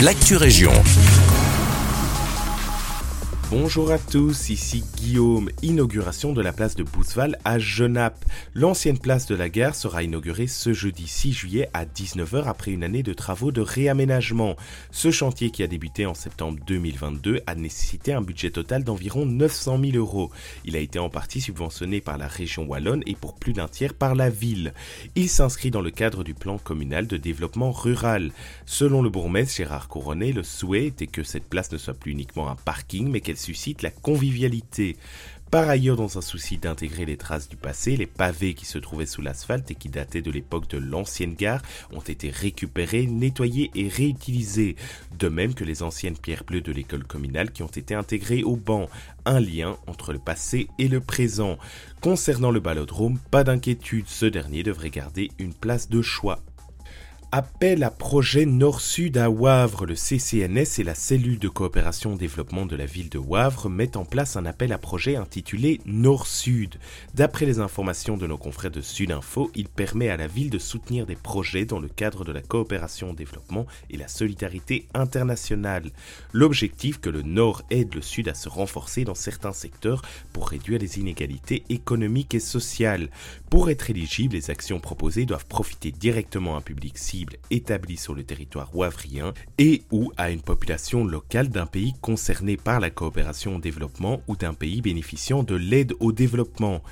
l'actu région. Bonjour à tous, ici Guillaume. Inauguration de la place de Bousval à Genappe. L'ancienne place de la gare sera inaugurée ce jeudi 6 juillet à 19h après une année de travaux de réaménagement. Ce chantier qui a débuté en septembre 2022 a nécessité un budget total d'environ 900 000 euros. Il a été en partie subventionné par la région wallonne et pour plus d'un tiers par la ville. Il s'inscrit dans le cadre du plan communal de développement rural. Selon le bourgmestre Gérard Couronnet, le souhait était que cette place ne soit plus uniquement un parking mais qu'elle suscite la convivialité. Par ailleurs, dans un souci d'intégrer les traces du passé, les pavés qui se trouvaient sous l'asphalte et qui dataient de l'époque de l'ancienne gare ont été récupérés, nettoyés et réutilisés, de même que les anciennes pierres bleues de l'école communale qui ont été intégrées au banc, un lien entre le passé et le présent. Concernant le ballodrome, pas d'inquiétude, ce dernier devrait garder une place de choix Appel à projet Nord-Sud à Wavre. Le CCNS et la cellule de coopération développement de la ville de Wavre mettent en place un appel à projet intitulé Nord-Sud. D'après les informations de nos confrères de Sudinfo, il permet à la ville de soutenir des projets dans le cadre de la coopération développement et la solidarité internationale. L'objectif que le Nord aide le Sud à se renforcer dans certains secteurs pour réduire les inégalités économiques et sociales. Pour être éligible, les actions proposées doivent profiter directement à un public cible établi sur le territoire wavriens et ou à une population locale d'un pays concerné par la coopération au développement ou d'un pays bénéficiant de l'aide au développement.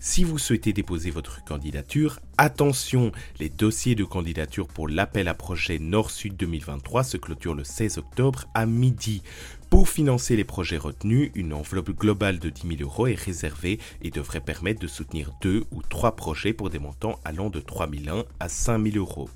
Si vous souhaitez déposer votre candidature, attention, les dossiers de candidature pour l'appel à projet Nord-Sud 2023 se clôturent le 16 octobre à midi. Pour financer les projets retenus, une enveloppe globale de 10 000 euros est réservée et devrait permettre de soutenir deux ou trois projets pour des montants allant de 3 001 à 5 000 euros.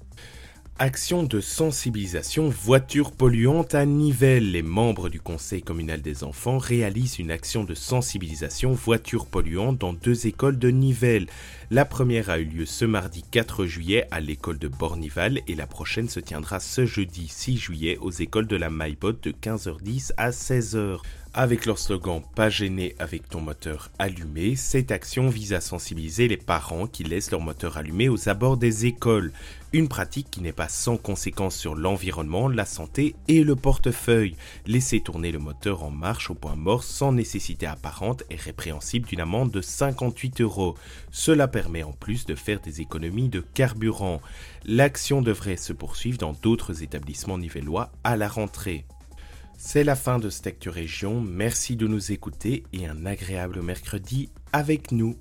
Action de sensibilisation voitures polluantes à Nivelles. Les membres du conseil communal des enfants réalisent une action de sensibilisation voitures polluantes dans deux écoles de Nivelles. La première a eu lieu ce mardi 4 juillet à l'école de Bornival et la prochaine se tiendra ce jeudi 6 juillet aux écoles de la Maillebotte de 15h10 à 16h. Avec leur slogan Pas gêné avec ton moteur allumé, cette action vise à sensibiliser les parents qui laissent leur moteur allumé aux abords des écoles. Une pratique qui n'est pas sans conséquence sur l'environnement, la santé et le portefeuille. Laisser tourner le moteur en marche au point mort sans nécessité apparente est répréhensible d'une amende de 58 euros. Cela permet en plus de faire des économies de carburant. L'action devrait se poursuivre dans d'autres établissements nivellois à la rentrée. C'est la fin de cette Région. Merci de nous écouter et un agréable mercredi avec nous.